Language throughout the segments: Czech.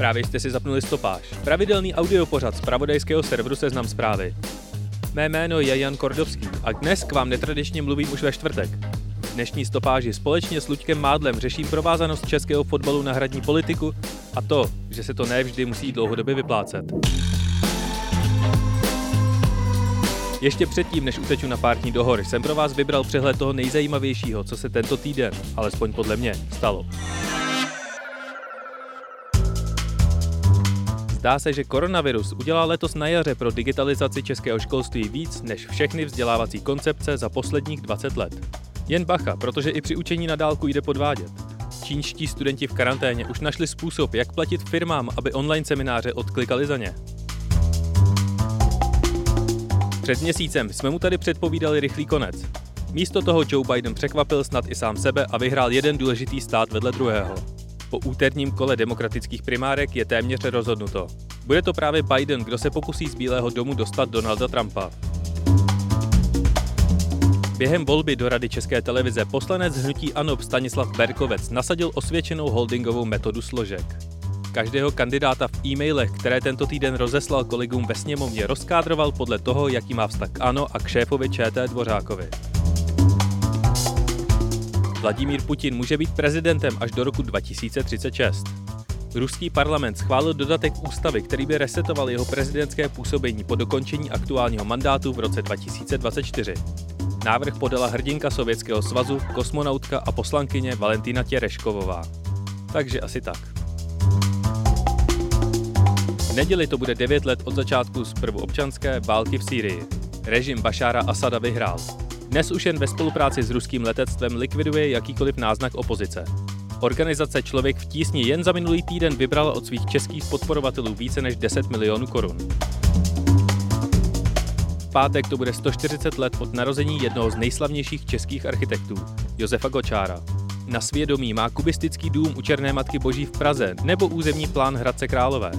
Právě jste si zapnuli stopáž. Pravidelný audiopořad z pravodajského serveru Seznam zprávy. Mé jméno je Jan Kordovský a dnes k vám netradičně mluvím už ve čtvrtek. V dnešní stopáži společně s Luďkem Mádlem řeším provázanost českého fotbalu na hradní politiku a to, že se to nevždy musí dlouhodobě vyplácet. Ještě předtím, než uteču na pár dní do hor, jsem pro vás vybral přehled toho nejzajímavějšího, co se tento týden, alespoň podle mě, stalo. Zdá se, že koronavirus udělal letos na jaře pro digitalizaci českého školství víc než všechny vzdělávací koncepce za posledních 20 let. Jen bacha, protože i při učení na dálku jde podvádět. Čínští studenti v karanténě už našli způsob, jak platit firmám, aby online semináře odklikali za ně. Před měsícem jsme mu tady předpovídali rychlý konec. Místo toho Joe Biden překvapil snad i sám sebe a vyhrál jeden důležitý stát vedle druhého. Po úterním kole demokratických primárek je téměř rozhodnuto. Bude to právě Biden, kdo se pokusí z Bílého domu dostat Donalda Trumpa. Během volby do Rady České televize poslanec hnutí ANO Stanislav Berkovec nasadil osvědčenou holdingovou metodu složek. Každého kandidáta v e-mailech, které tento týden rozeslal kolegům ve sněmovně, rozkádroval podle toho, jaký má vztah k ANO a k šéfovi ČT Dvořákovi. Vladimír Putin může být prezidentem až do roku 2036. Ruský parlament schválil dodatek ústavy, který by resetoval jeho prezidentské působení po dokončení aktuálního mandátu v roce 2024. Návrh podala hrdinka Sovětského svazu, kosmonautka a poslankyně Valentína Těreškovová. Takže asi tak. V neděli to bude 9 let od začátku zprvu občanské války v Sýrii. Režim Bašára Asada vyhrál. Dnes už jen ve spolupráci s ruským letectvem likviduje jakýkoliv náznak opozice. Organizace Člověk v tísni jen za minulý týden vybrala od svých českých podporovatelů více než 10 milionů korun. V pátek to bude 140 let od narození jednoho z nejslavnějších českých architektů, Josefa Gočára. Na svědomí má kubistický dům u Černé Matky Boží v Praze nebo územní plán Hradce Králové.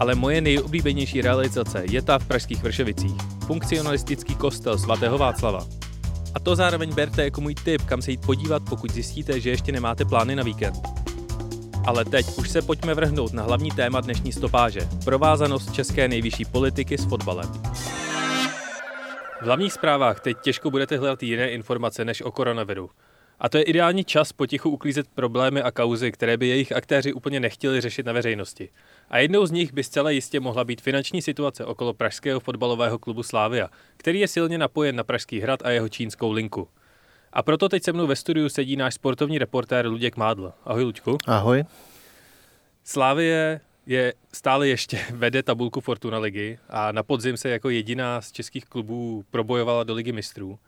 Ale moje nejoblíbenější realizace je ta v pražských Vrševicích, funkcionalistický kostel svatého Václava. A to zároveň berte jako můj tip, kam se jít podívat, pokud zjistíte, že ještě nemáte plány na víkend. Ale teď už se pojďme vrhnout na hlavní téma dnešní stopáže. Provázanost české nejvyšší politiky s fotbalem. V hlavních zprávách teď těžko budete hledat jiné informace než o koronaviru. A to je ideální čas potichu uklízet problémy a kauzy, které by jejich aktéři úplně nechtěli řešit na veřejnosti. A jednou z nich by zcela jistě mohla být finanční situace okolo pražského fotbalového klubu Slávia, který je silně napojen na Pražský hrad a jeho čínskou linku. A proto teď se mnou ve studiu sedí náš sportovní reportér Luděk Mádl. Ahoj Luďku. Ahoj. Slávie je stále ještě vede tabulku Fortuna ligy a na podzim se jako jediná z českých klubů probojovala do ligy mistrů.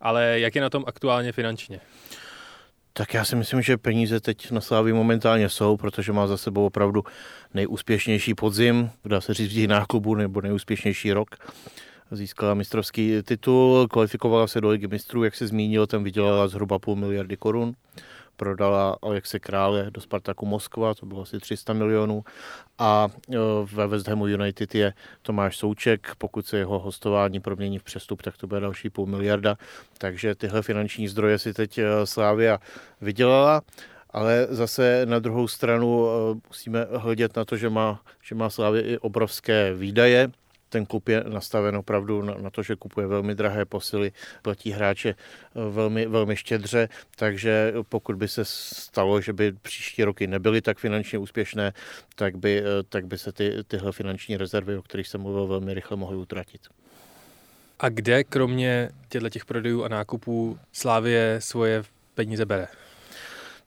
Ale jak je na tom aktuálně finančně? Tak já si myslím, že peníze teď na Slávy momentálně jsou, protože má za sebou opravdu nejúspěšnější podzim, dá se říct v dějinách klubu, nebo nejúspěšnější rok. Získala mistrovský titul, kvalifikovala se do ligy mistrů, jak se zmínil, tam vydělala zhruba půl miliardy korun prodala Alexe Krále do Spartaku Moskva, to bylo asi 300 milionů. A e, ve West Hamu United je Tomáš Souček, pokud se jeho hostování promění v přestup, tak to bude další půl miliarda. Takže tyhle finanční zdroje si teď e, Slávia vydělala ale zase na druhou stranu e, musíme hledět na to, že má, že má Slávě i obrovské výdaje, ten klub je nastaven opravdu na, na to, že kupuje velmi drahé posily, platí hráče eh, velmi, velmi štědře, takže pokud by se stalo, že by příští roky nebyly tak finančně úspěšné, tak by, eh, tak by se ty, tyhle finanční rezervy, o kterých jsem mluvil, velmi rychle mohly utratit. A kde kromě těchto těch prodejů a nákupů Slávie svoje peníze bere?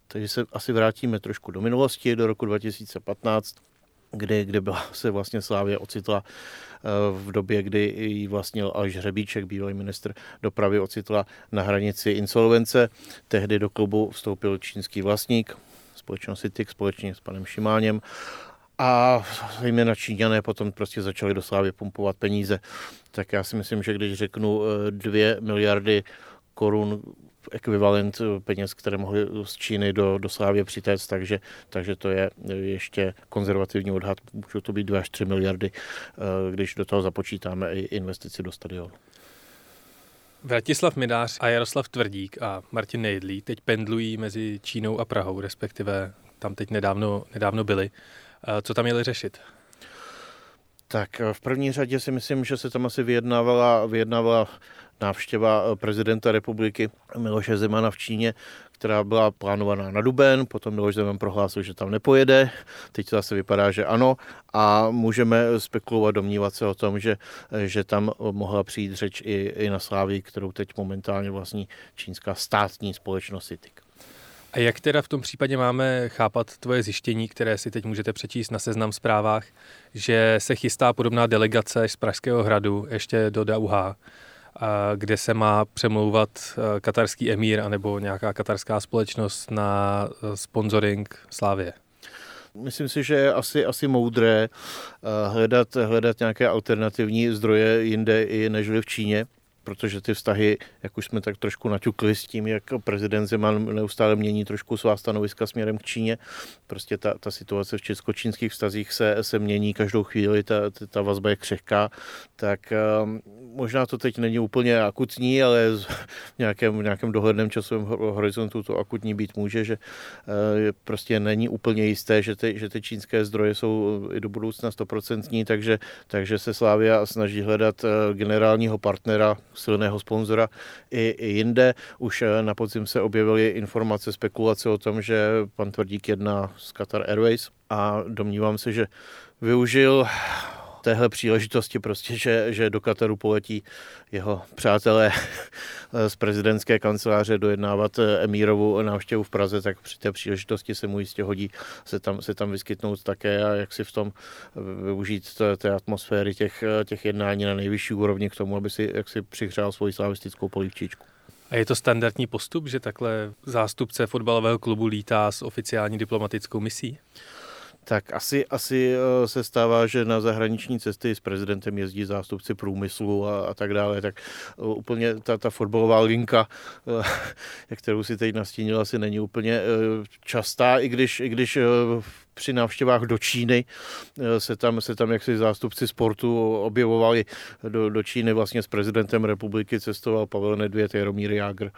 Takže se asi vrátíme trošku do minulosti, do roku 2015, kdy, kdy byla se vlastně Slávě ocitla eh, v době, kdy ji vlastnil Aleš Hřebíček, bývalý ministr dopravy, ocitla na hranici insolvence. Tehdy do klubu vstoupil čínský vlastník společnosti TIC společně s panem Šimáněm a zejména Číňané potom prostě začali do Slávy pumpovat peníze. Tak já si myslím, že když řeknu 2 miliardy korun ekvivalent peněz, které mohly z Číny do, do Slávě přitéct, takže, takže to je ještě konzervativní odhad. Můžou to být 2 až 3 miliardy, když do toho započítáme i investici do stadionu. Vratislav Midář a Jaroslav Tvrdík a Martin Nejdlí teď pendlují mezi Čínou a Prahou, respektive tam teď nedávno, nedávno byli. Co tam měli řešit? Tak v první řadě si myslím, že se tam asi vyjednávala, vyjednávala návštěva prezidenta republiky Miloše Zemana v Číně, která byla plánovaná na duben, potom Miloš Zeman prohlásil, že tam nepojede, teď to zase vypadá, že ano. A můžeme spekulovat, domnívat se o tom, že, že tam mohla přijít řeč i, i na Slávii, kterou teď momentálně vlastní čínská státní společnost CITIC. A jak teda v tom případě máme chápat tvoje zjištění, které si teď můžete přečíst na seznam zprávách, že se chystá podobná delegace z Pražského hradu ještě do DAUH, kde se má přemlouvat eh, katarský emír anebo nějaká katarská společnost na eh, sponsoring Slávě? Myslím si, že je asi, asi moudré eh, hledat, hledat nějaké alternativní zdroje jinde i než v Číně protože ty vztahy, jak už jsme tak trošku naťukli s tím, jak prezident Zeman neustále mění trošku svá stanoviska směrem k Číně, prostě ta, ta situace v česko-čínských vztazích se, se mění každou chvíli, ta, ta vazba je křehká, tak um, možná to teď není úplně akutní, ale v nějakém, v nějakém dohledném časovém horizontu to akutní být může, že uh, prostě není úplně jisté, že ty, že ty čínské zdroje jsou i do budoucna stoprocentní, takže, takže se Slávia snaží hledat uh, generálního partnera silného sponzora i, i jinde. Už eh, na podzim se objevily informace, spekulace o tom, že pan Tvrdík jedná z Qatar Airways a domnívám se, že využil téhle příležitosti prostě, že, že do Kataru poletí jeho přátelé z prezidentské kanceláře dojednávat Emírovu návštěvu v Praze, tak při té příležitosti se mu jistě hodí se tam, se tam vyskytnout také a jak si v tom využít té, té atmosféry těch, těch jednání na nejvyšší úrovni k tomu, aby si jak si přihřál svoji slavistickou polívčičku. A je to standardní postup, že takhle zástupce fotbalového klubu lítá s oficiální diplomatickou misí? Tak asi, asi eh, se stává, že na zahraniční cesty s prezidentem jezdí zástupci průmyslu a, a tak dále, tak eh, úplně ta, ta fotbalová linka, eh, kterou si teď nastínil, asi není úplně častá, i když, i když při návštěvách do Číny eh, se tam, se tam jaksi zástupci sportu objevovali do, do Číny vlastně s prezidentem republiky cestoval Pavel Nedvěd, Jaromír Jágr,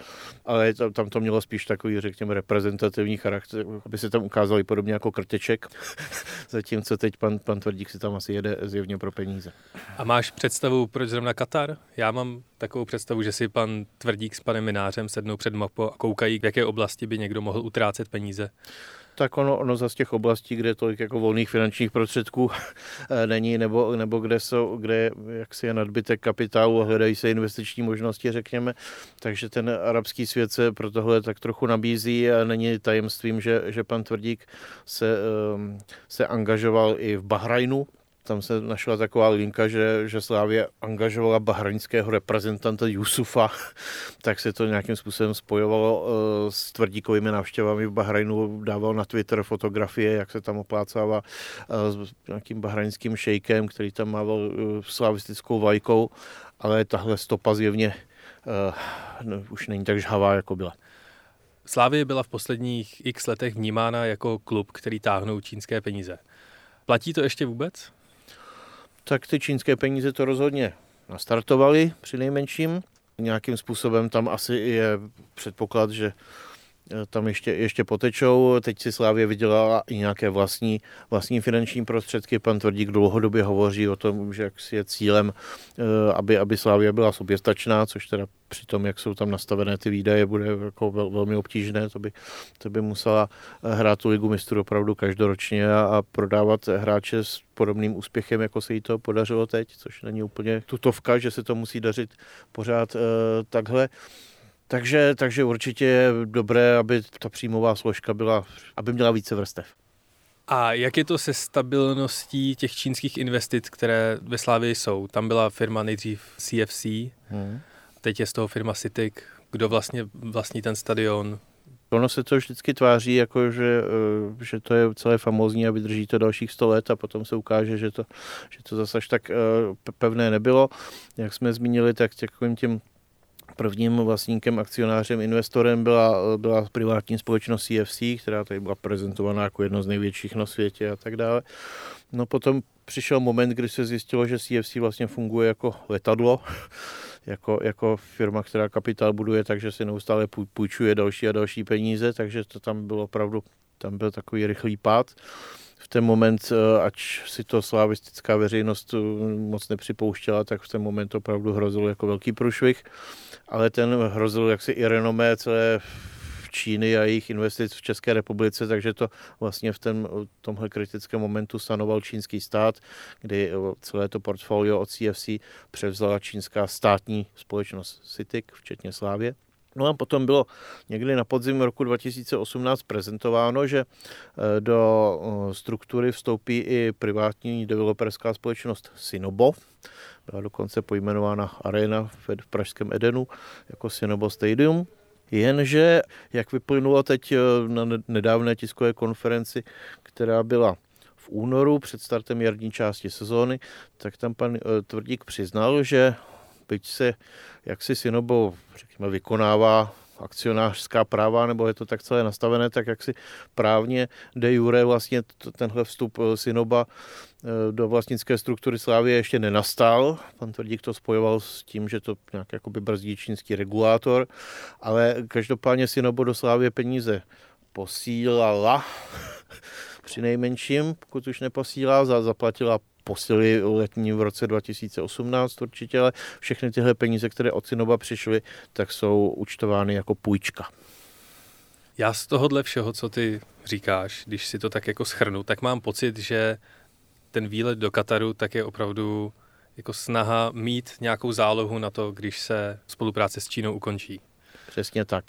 ale tam, to mělo spíš takový, řekněme, reprezentativní charakter, aby se tam ukázali podobně jako krteček, zatímco teď pan, pan Tvrdík si tam asi jede zjevně pro peníze. A máš představu, proč zrovna Katar? Já mám takovou představu, že si pan Tvrdík s panem Minářem sednou před mapo a koukají, v jaké oblasti by někdo mohl utrácet peníze tak ono, ono za z těch oblastí, kde tolik jako volných finančních prostředků eh, není, nebo, nebo kde, jsou, kde jaksi je nadbytek kapitálu a hledají se investiční možnosti, řekněme. Takže ten arabský svět se pro tohle tak trochu nabízí a není tajemstvím, že, že pan Tvrdík se, ehm, se angažoval i v Bahrajnu, tam se našla taková linka, že, že Slávě angažovala bahrajnského reprezentanta Jusufa, tak se to nějakým způsobem spojovalo uh, s tvrdíkovými návštěvami v Bahrajnu, dával na Twitter fotografie, jak se tam oplácává uh, s nějakým bahrajnským šejkem, který tam mával uh, slavistickou vajkou, ale tahle stopa zjevně no, už není tak žhavá, jako byla. Slávie byla v posledních x letech vnímána jako klub, který táhnou čínské peníze. Platí to ještě vůbec? Tak ty čínské peníze to rozhodně nastartovaly při nejmenším. Nějakým způsobem tam asi je předpoklad, že tam ještě, ještě potečou. Teď si Slávě vydělala i nějaké vlastní, vlastní finanční prostředky. Pan Tvrdík dlouhodobě hovoří o tom, že jak si je cílem, eh, aby, aby Slávě byla soběstačná, což teda při tom, jak jsou tam nastavené ty výdaje, bude jako vel, velmi obtížné. To by, to by musela hrát tu ligu mistrů opravdu každoročně a, a prodávat hráče s podobným úspěchem, jako se jí to podařilo teď, což není úplně tutovka, že se to musí dařit pořád e, takhle. Takže, takže určitě je dobré, aby ta příjmová složka byla, aby měla více vrstev. A jak je to se stabilností těch čínských investic, které ve Slávii jsou? Tam byla firma nejdřív CFC, hmm teď je z toho firma Citic, kdo vlastně vlastní ten stadion, Ono se to vždycky tváří, jako že, eh, že to je celé famózní a vydrží to dalších 100 let a potom se ukáže, že to, že to zase až tak pevné nebylo. Jak jsme zmínili, tak takovým tím Prvním vlastníkem, akcionářem, investorem byla, byla privátní společnost CFC, která tady byla prezentovaná jako jedno z největších na světě a tak dále. No potom přišel moment, kdy se zjistilo, že CFC vlastně funguje jako letadlo, jako, jako firma, která kapitál buduje, takže si neustále půjčuje další a další peníze, takže to tam bylo opravdu, tam byl takový rychlý pád v ten moment, eh, ač si to slavistická veřejnost eh, moc nepřipouštěla, tak v ten moment opravdu hrozilo jako velký průšvih, ale ten hrozil jaksi i renomé celé Číny a jejich investic v České republice, takže to vlastně v ten, tomhle kritickém momentu stanoval čínský stát, kdy celé to portfolio od CFC převzala čínská státní společnost CITIC, včetně Slávě. No a potom bylo někdy na podzim roku 2018 prezentováno, že eh, do eh, struktury vstoupí i privátní developerská společnost Sinobo. Byla dokonce pojmenována arena v pražském Edenu jako Sinobo Stadium. Jenže, jak vyplynulo teď eh, na nedávné tiskové konferenci, která byla v únoru před startem jarní části sezóny, tak tam pan Tvrdík přiznal, že byť se jaksi Sinobo, řekněme, vykonává akcionářská práva, nebo je to tak celé nastavené, tak jak si právně de jure vlastně tenhle vstup eh, Sinoba eh, do vlastnické struktury Slávy ještě nenastal. Pan Tvrdík to spojoval s tím, že to nějak jakoby brzdí čínský regulátor, ale každopádně Sinobo do Slávy peníze posílala při nejmenším, pokud už neposílá, zaplatila posily letní v roce 2018 určitě, ale všechny tyhle peníze, které od Sinova přišly, tak jsou účtovány jako půjčka. Já z tohohle všeho, co ty říkáš, když si to tak jako schrnu, tak mám pocit, že ten výlet do Kataru tak je opravdu jako snaha mít nějakou zálohu na to, když se spolupráce s Čínou ukončí. Přesně tak.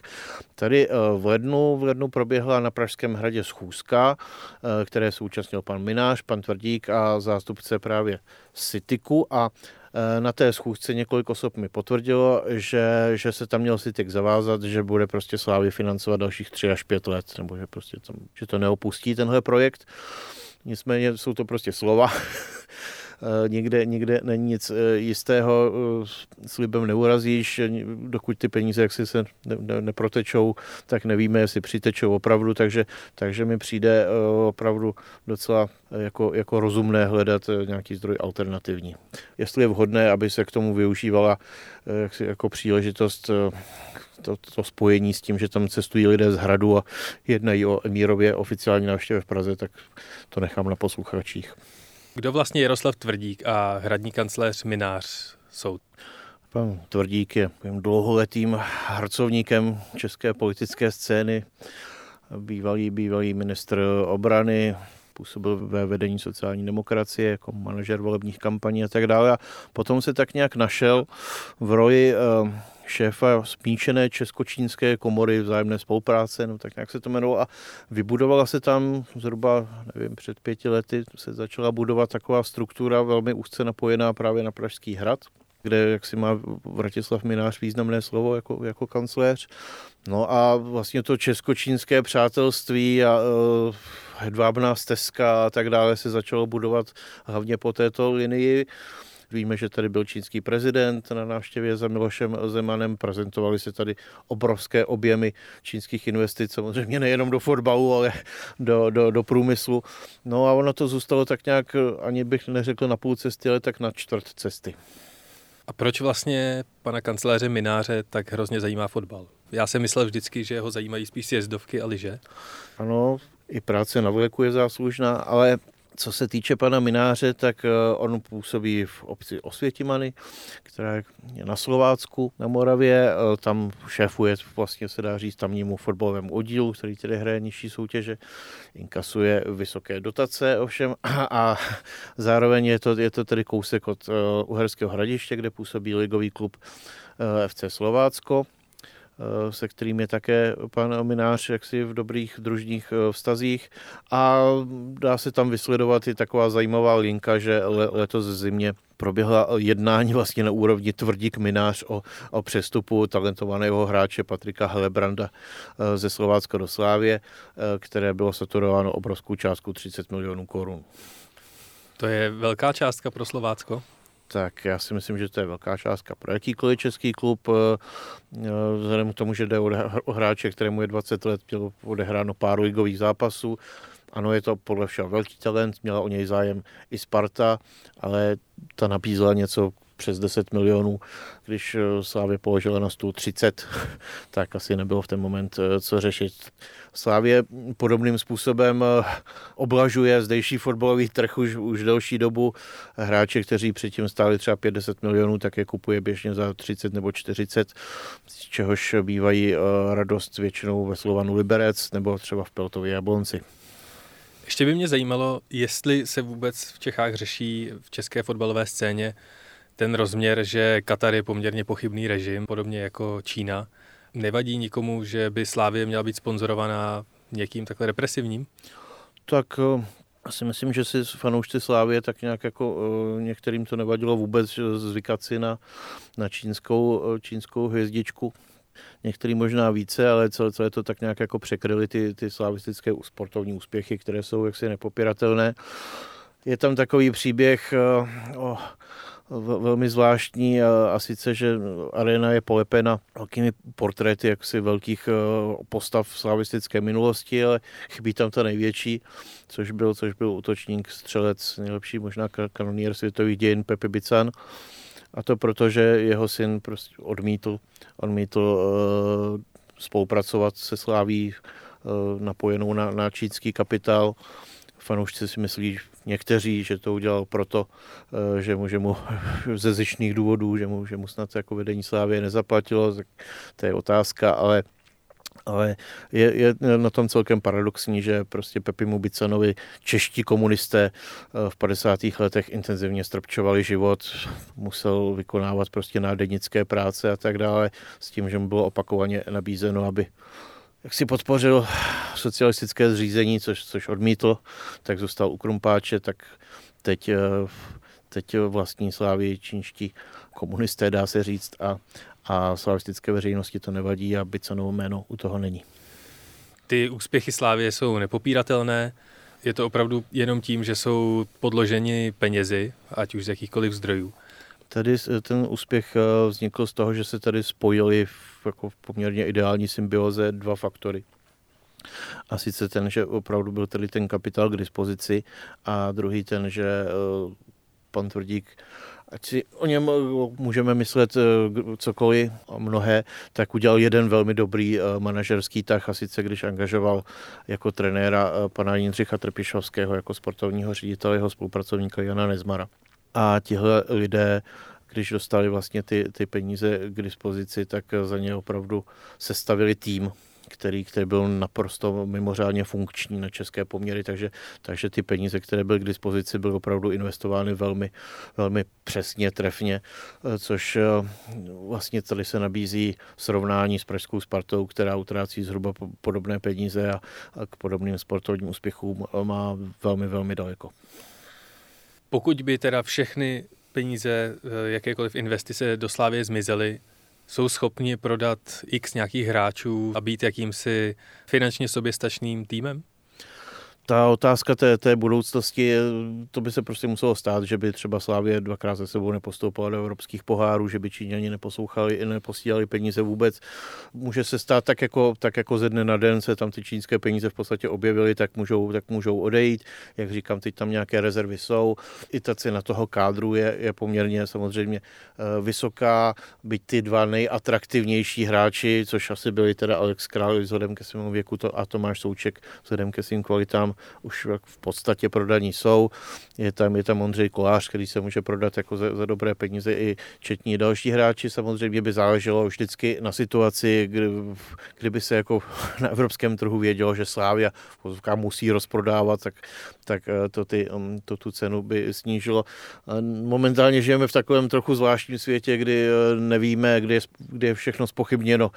Tady eh, v lednu, v lednu proběhla na Pražském hradě schůzka, eh, které se účastnil pan Mináš, pan Tvrdík a zástupce právě Citiku a eh, na té schůzce několik osob mi potvrdilo, že, že se tam měl Citik zavázat, že bude prostě Slávy financovat dalších 3 až 5 let, nebo že prostě tam, že to neopustí tenhle projekt. Nicméně jsou to prostě slova. Eh, nikde, nikde není nic eh, jistého, eh, slibem neurazíš, dokud ty peníze jaksi se ne, ne, neprotečou, tak nevíme, jestli přitečou opravdu, takže, takže mi přijde opravdu docela jako, jako rozumné hledat nějaký zdroj alternativní. Jestli je vhodné, aby se k tomu využívala jaksi jako příležitost to, to spojení s tím, že tam cestují lidé z hradu a jednají o Emírově oficiální návštěvě v Praze, tak to nechám na posluchačích. Kdo vlastně Jaroslav Tvrdík a hradní kancléř Minář jsou? Pan Tvrdík je dlouholetým harcovníkem české politické scény, bývalý, bývalý ministr obrany, působil ve vedení sociální demokracie jako manažer volebních kampaní a tak dále. A potom se tak nějak našel v roji eh, šéfa smíšené česko-čínské komory vzájemné spolupráce, no tak nějak se to jmenovalo a vybudovala se tam zhruba, nevím, před pěti lety se začala budovat taková struktura velmi úzce napojená právě na Pražský hrad, kde jak si má Vratislav Minář významné slovo jako, jako kancléř. No a vlastně to česko-čínské přátelství a uh, hedvábná stezka a tak dále se začalo budovat hlavně po této linii. Víme, že tady byl čínský prezident na návštěvě za Milošem Zemanem, prezentovali se tady obrovské objemy čínských investic, samozřejmě nejenom do fotbalu, ale do, do, do průmyslu. No a ono to zůstalo tak nějak, ani bych neřekl na půl cesty, ale tak na čtvrt cesty. A proč vlastně pana kanceláře Mináře tak hrozně zajímá fotbal? Já jsem myslel vždycky, že ho zajímají spíš sjezdovky a liže. Ano, i práce na vleku je záslužná, ale co se týče pana Mináře, tak eh, on působí v obci Osvětimany, která je na Slovácku, na Moravě. Eh, tam šéfuje, vlastně se dá říct, tamnímu fotbalovému oddílu, který tedy hraje nižší soutěže, inkasuje vysoké dotace ovšem a zároveň je to, je to tedy kousek od eh, Uherského hradiště, kde působí ligový klub FC Slovácko. Eh, se kterým je také pan Minář jaksi v dobrých družních eh, vztazích a dá se tam vysledovat i taková zajímavá linka, že letos zimě proběhla jednání vlastně na úrovni tvrdík Minář o, o přestupu talentovaného hráče Patrika Helebranda eh, ze Slovácka do Slávě, které bylo saturováno obrovskou částku 30 milionů korun. To je velká částka pro Slovácko? Tak já si myslím, že to je velká částka pro jakýkoliv český klub. Eh, vzhledem k tomu, že jde o hráče, kterému je 20 let, měl odehráno pár ligových zápasů. Ano, je to podle všeho velký talent, měla o něj zájem i Sparta, ale ta nabízela něco přes 10 milionů, když eh, Slávě položila na stůl 30, tak asi nebylo v ten moment eh, co řešit. Slávě podobným způsobem eh, oblažuje zdejší fotbalový trh už, už delší dobu. Hráče, kteří předtím stáli třeba 50 milionů, tak je kupuje běžně za 30 nebo 40, z čehož bývají radost většinou ve Slovanu Liberec nebo třeba v Peltově Jablonci. Ještě by mě zajímalo, jestli se vůbec v Čechách řeší v české fotbalové scéně ten rozměr, že Katar je poměrně pochybný režim, podobně jako Čína. Nevadí nikomu, že by Slávě měla být sponzorovaná někým takhle represivním? Tak eh, asi myslím, že si fanoušci Slávě tak nějak jako eh, některým to nevadilo vůbec zvykat si na, na čínskou, eh, čínskou hvězdičku. Některý možná více, ale celé, celé to tak nějak jako překryly ty, ty slavistické sportovní úspěchy, které jsou jaksi nepopiratelné. Je tam takový příběh o velmi zvláštní a, a sice, že arena je polepena velkými portréty jaksi velkých e, postav slavistické minulosti, ale chybí tam ta největší, což byl, což byl útočník, střelec, nejlepší možná kanonier světových dějin Pepe Bican. A to proto, že jeho syn prostě odmítl, odmítl uh, spolupracovat se Sláví uh, napojenou na, na čínský kapitál. Fanoušci si myslí, někteří, že to udělal proto, eh, že mu, že mu ze zjištných důvodů, že mu, že mu snad jako vedení Slávě nezaplatilo, tak to je otázka, ale ale je, je na tom celkem paradoxní, že prostě Pepi Mubicanovi čeští komunisté eh, v 50. letech intenzivně strpčovali život, musel vykonávat prostě nádenícké práce a tak dále, s tím, že mu bylo opakovaně nabízeno, aby jak si podpořil socialistické zřízení, což, což odmítl, tak zůstal u Krumpáče, tak teď, eh, teď vlastní slávy čínští komunisté, dá se říct, a, a slavistické veřejnosti to nevadí a Bicanovo jméno u toho není. Ty úspěchy Slávě jsou nepopíratelné. Je to opravdu jenom tím, že jsou podloženi penězi, ať už z jakýchkoliv zdrojů. Tady ten úspěch eh, vznikl z toho, že se tady spojili v jako v poměrně ideální symbioze dva faktory. A sice ten, že opravdu byl tady ten kapitál k dispozici a druhý ten, že eh, pan Tvrdík ať si o něm eh, můžeme myslet cokoliv, mnohé, tak udělal jeden velmi dobrý manažerský tah a sice když angažoval jako trenéra pana Jindřicha Trpišovského jako sportovního ředitele jeho spolupracovníka Jana Nezmara. A tihle lidé, když dostali vlastně ty, ty peníze k dispozici, tak za ně opravdu sestavili tým, který, který byl naprosto mimořádně funkční na české poměry, takže, takže ty peníze, které byly k dispozici, byly opravdu investovány velmi, velmi přesně, trefně, což eh, vlastně tady se nabízí srovnání s Pražskou Spartou, která utrácí zhruba podobné peníze a, a k podobným sportovním úspěchům má velmi, velmi daleko. Pokud by teda všechny peníze, eh, jakékoliv investice do Slávě zmizely, jsou schopni prodat x nějakých hráčů a být jakýmsi finančně soběstačným týmem? Ta otázka té, té budoucnosti, to by se prostě muselo stát, že by třeba Slávě dvakrát za sebou nepostoupila do evropských pohárů, že by Číňani neposlouchali i neposílali peníze vůbec. Může se stát tak jako, tak jako ze dne na den se tam ty čínské peníze v podstatě objevily, tak můžou, tak můžou odejít. Jak říkám, teď tam nějaké rezervy jsou. I ta cena toho kádru je, je poměrně samozřejmě eh, vysoká, byť ty dva nejatraktivnější hráči, což asi byli teda Alex Král vzhledem ke svému věku to, a Tomáš Souček vzhledem ke svým kvalitám, už v podstatě prodaní jsou. Je tam, je tam Ondřej Kolář, který se může prodat jako za, za dobré peníze i četní další hráči. Samozřejmě by záleželo vždycky na situaci, kdy, kdyby se jako na evropském trhu vědělo, že Slávia musí rozprodávat, tak, tak eh, to, ty, um, to tu cenu by snížilo. Momentálně žijeme v takovém trochu zvláštním světě, kdy eh, nevíme, kdy je, kdy je všechno spochybněno.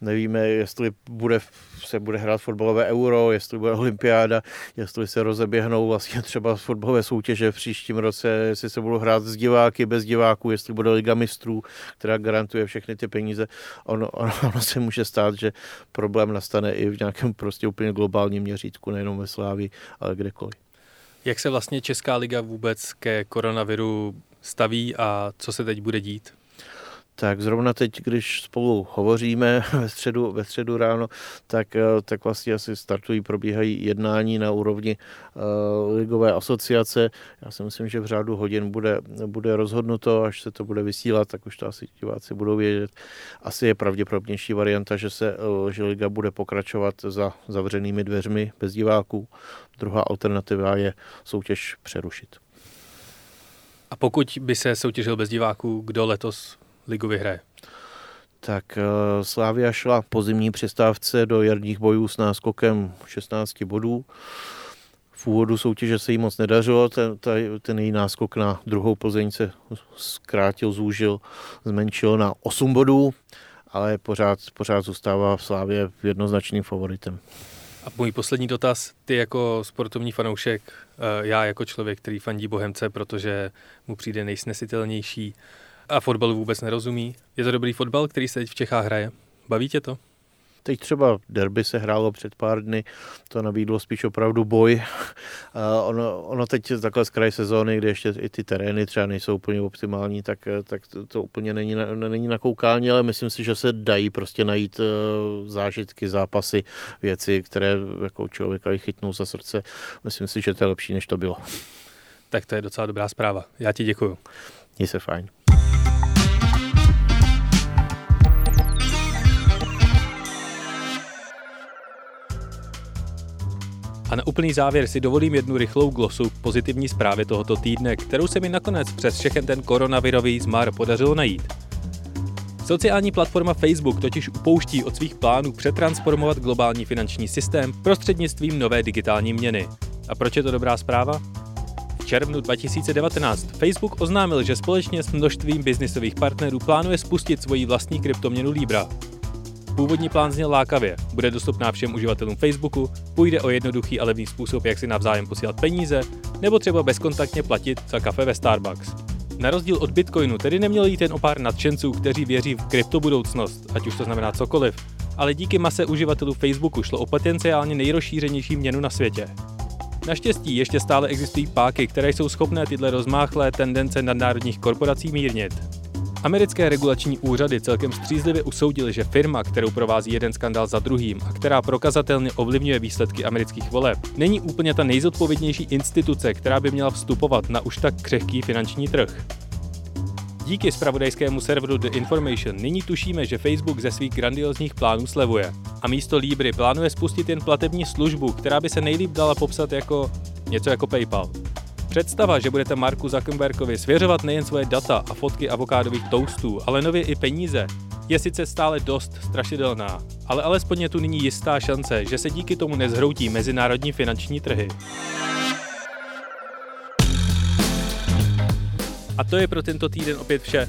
Nevíme, jestli bude se bude hrát fotbalové euro, jestli bude olympiáda, jestli se rozeběhnou vlastně třeba fotbalové soutěže v příštím roce, jestli se budou hrát s diváky, bez diváků, jestli bude Liga mistrů, která garantuje všechny ty peníze. Ono, ono, ono se může stát, že problém nastane i v nějakém prostě úplně globálním měřítku, nejenom ve Slávii, ale kdekoliv. Jak se vlastně Česká liga vůbec ke koronaviru staví a co se teď bude dít? Tak zrovna teď, když spolu hovoříme ve středu, ve středu ráno, tak, eh, tak vlastně asi startují, probíhají jednání na úrovni uh, ligové asociace. Já si myslím, že v řádu hodin bude, bude rozhodnuto, až se to bude vysílat, tak už to asi diváci budou vědět. Asi je pravděpodobnější varianta, že se uh, že liga bude pokračovat za zavřenými dveřmi bez diváků. Druhá alternativa je soutěž přerušit. A pokud by se soutěžil bez diváků, kdo letos ligu vyhraje? Tak uh, Slávia šla po zimní přestávce do jarních bojů s náskokem 16 bodů. V úvodu soutěže se jí moc nedařilo, ten, ten její náskok na druhou Plzeň se zkrátil, zúžil, zmenšil na 8 bodů, ale pořád, pořád zůstává v Slávě jednoznačným favoritem. A můj poslední dotaz, ty jako sportovní fanoušek, eh, já jako člověk, který fandí Bohemce, protože mu přijde nejsnesitelnější, a fotbalu vůbec nerozumí. Je to dobrý fotbal, který se teď v Čechách hraje? Baví tě to? Teď třeba derby se hrálo před pár dny, to nabídlo spíš opravdu boj. A ono, ono teď takhle z kraje sezóny, kde ještě i ty terény třeba nejsou úplně optimální, tak, tak to, to úplně není na, není na koukání, ale myslím si, že se dají prostě najít uh, zážitky, zápasy, věci, které jako člověka i chytnou za srdce. Myslím si, že to je lepší, než to bylo. Tak to je docela dobrá zpráva. Já ti děkuju. Měj se fajn. A na úplný závěr si dovolím jednu rychlou glosu k pozitivní zprávě tohoto týdne, kterou se mi nakonec přes všechen ten koronavirový zmar podařilo najít. Sociální platforma Facebook totiž upouští od svých plánů přetransformovat globální finanční systém prostřednictvím nové digitální měny. A proč je to dobrá zpráva? V červnu 2019 Facebook oznámil, že společně s množstvím biznisových partnerů plánuje spustit svoji vlastní kryptoměnu Libra. Původní plán zněl lákavě, bude dostupná všem uživatelům Facebooku, půjde o jednoduchý a levný způsob, jak si navzájem posílat peníze, nebo třeba bezkontaktně platit za kafe ve Starbucks. Na rozdíl od Bitcoinu tedy neměl jít jen o pár nadšenců, kteří věří v kryptobudoucnost, ať už to znamená cokoliv, ale díky mase uživatelů Facebooku šlo o potenciálně nejrozšířenější měnu na světě. Naštěstí ještě stále existují páky, které jsou schopné tyhle rozmáchlé tendence nadnárodních korporací mírnit. Americké regulační úřady celkem střízlivě usoudily, že firma, kterou provází jeden skandál za druhým a která prokazatelně ovlivňuje výsledky amerických voleb, není úplně ta nejzodpovědnější instituce, která by měla vstupovat na už tak křehký finanční trh. Díky spravodajskému serveru The Information nyní tušíme, že Facebook ze svých grandiozních plánů slevuje a místo Libry plánuje spustit jen platební službu, která by se nejlíp dala popsat jako něco jako PayPal. Představa, že budete Marku Zuckerbergovi svěřovat nejen svoje data a fotky avokádových toastů, ale nově i peníze, je sice stále dost strašidelná, ale alespoň je tu nyní jistá šance, že se díky tomu nezhroutí mezinárodní finanční trhy. A to je pro tento týden opět vše.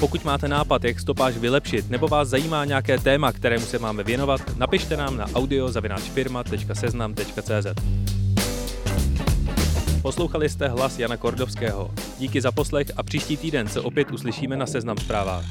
Pokud máte nápad, jak stopáž vylepšit, nebo vás zajímá nějaké téma, kterému se máme věnovat, napište nám na audio.firma.seznam.cz. Poslouchali jste hlas Jana Kordovského. Díky za poslech a příští týden se opět uslyšíme na Seznam zprávách.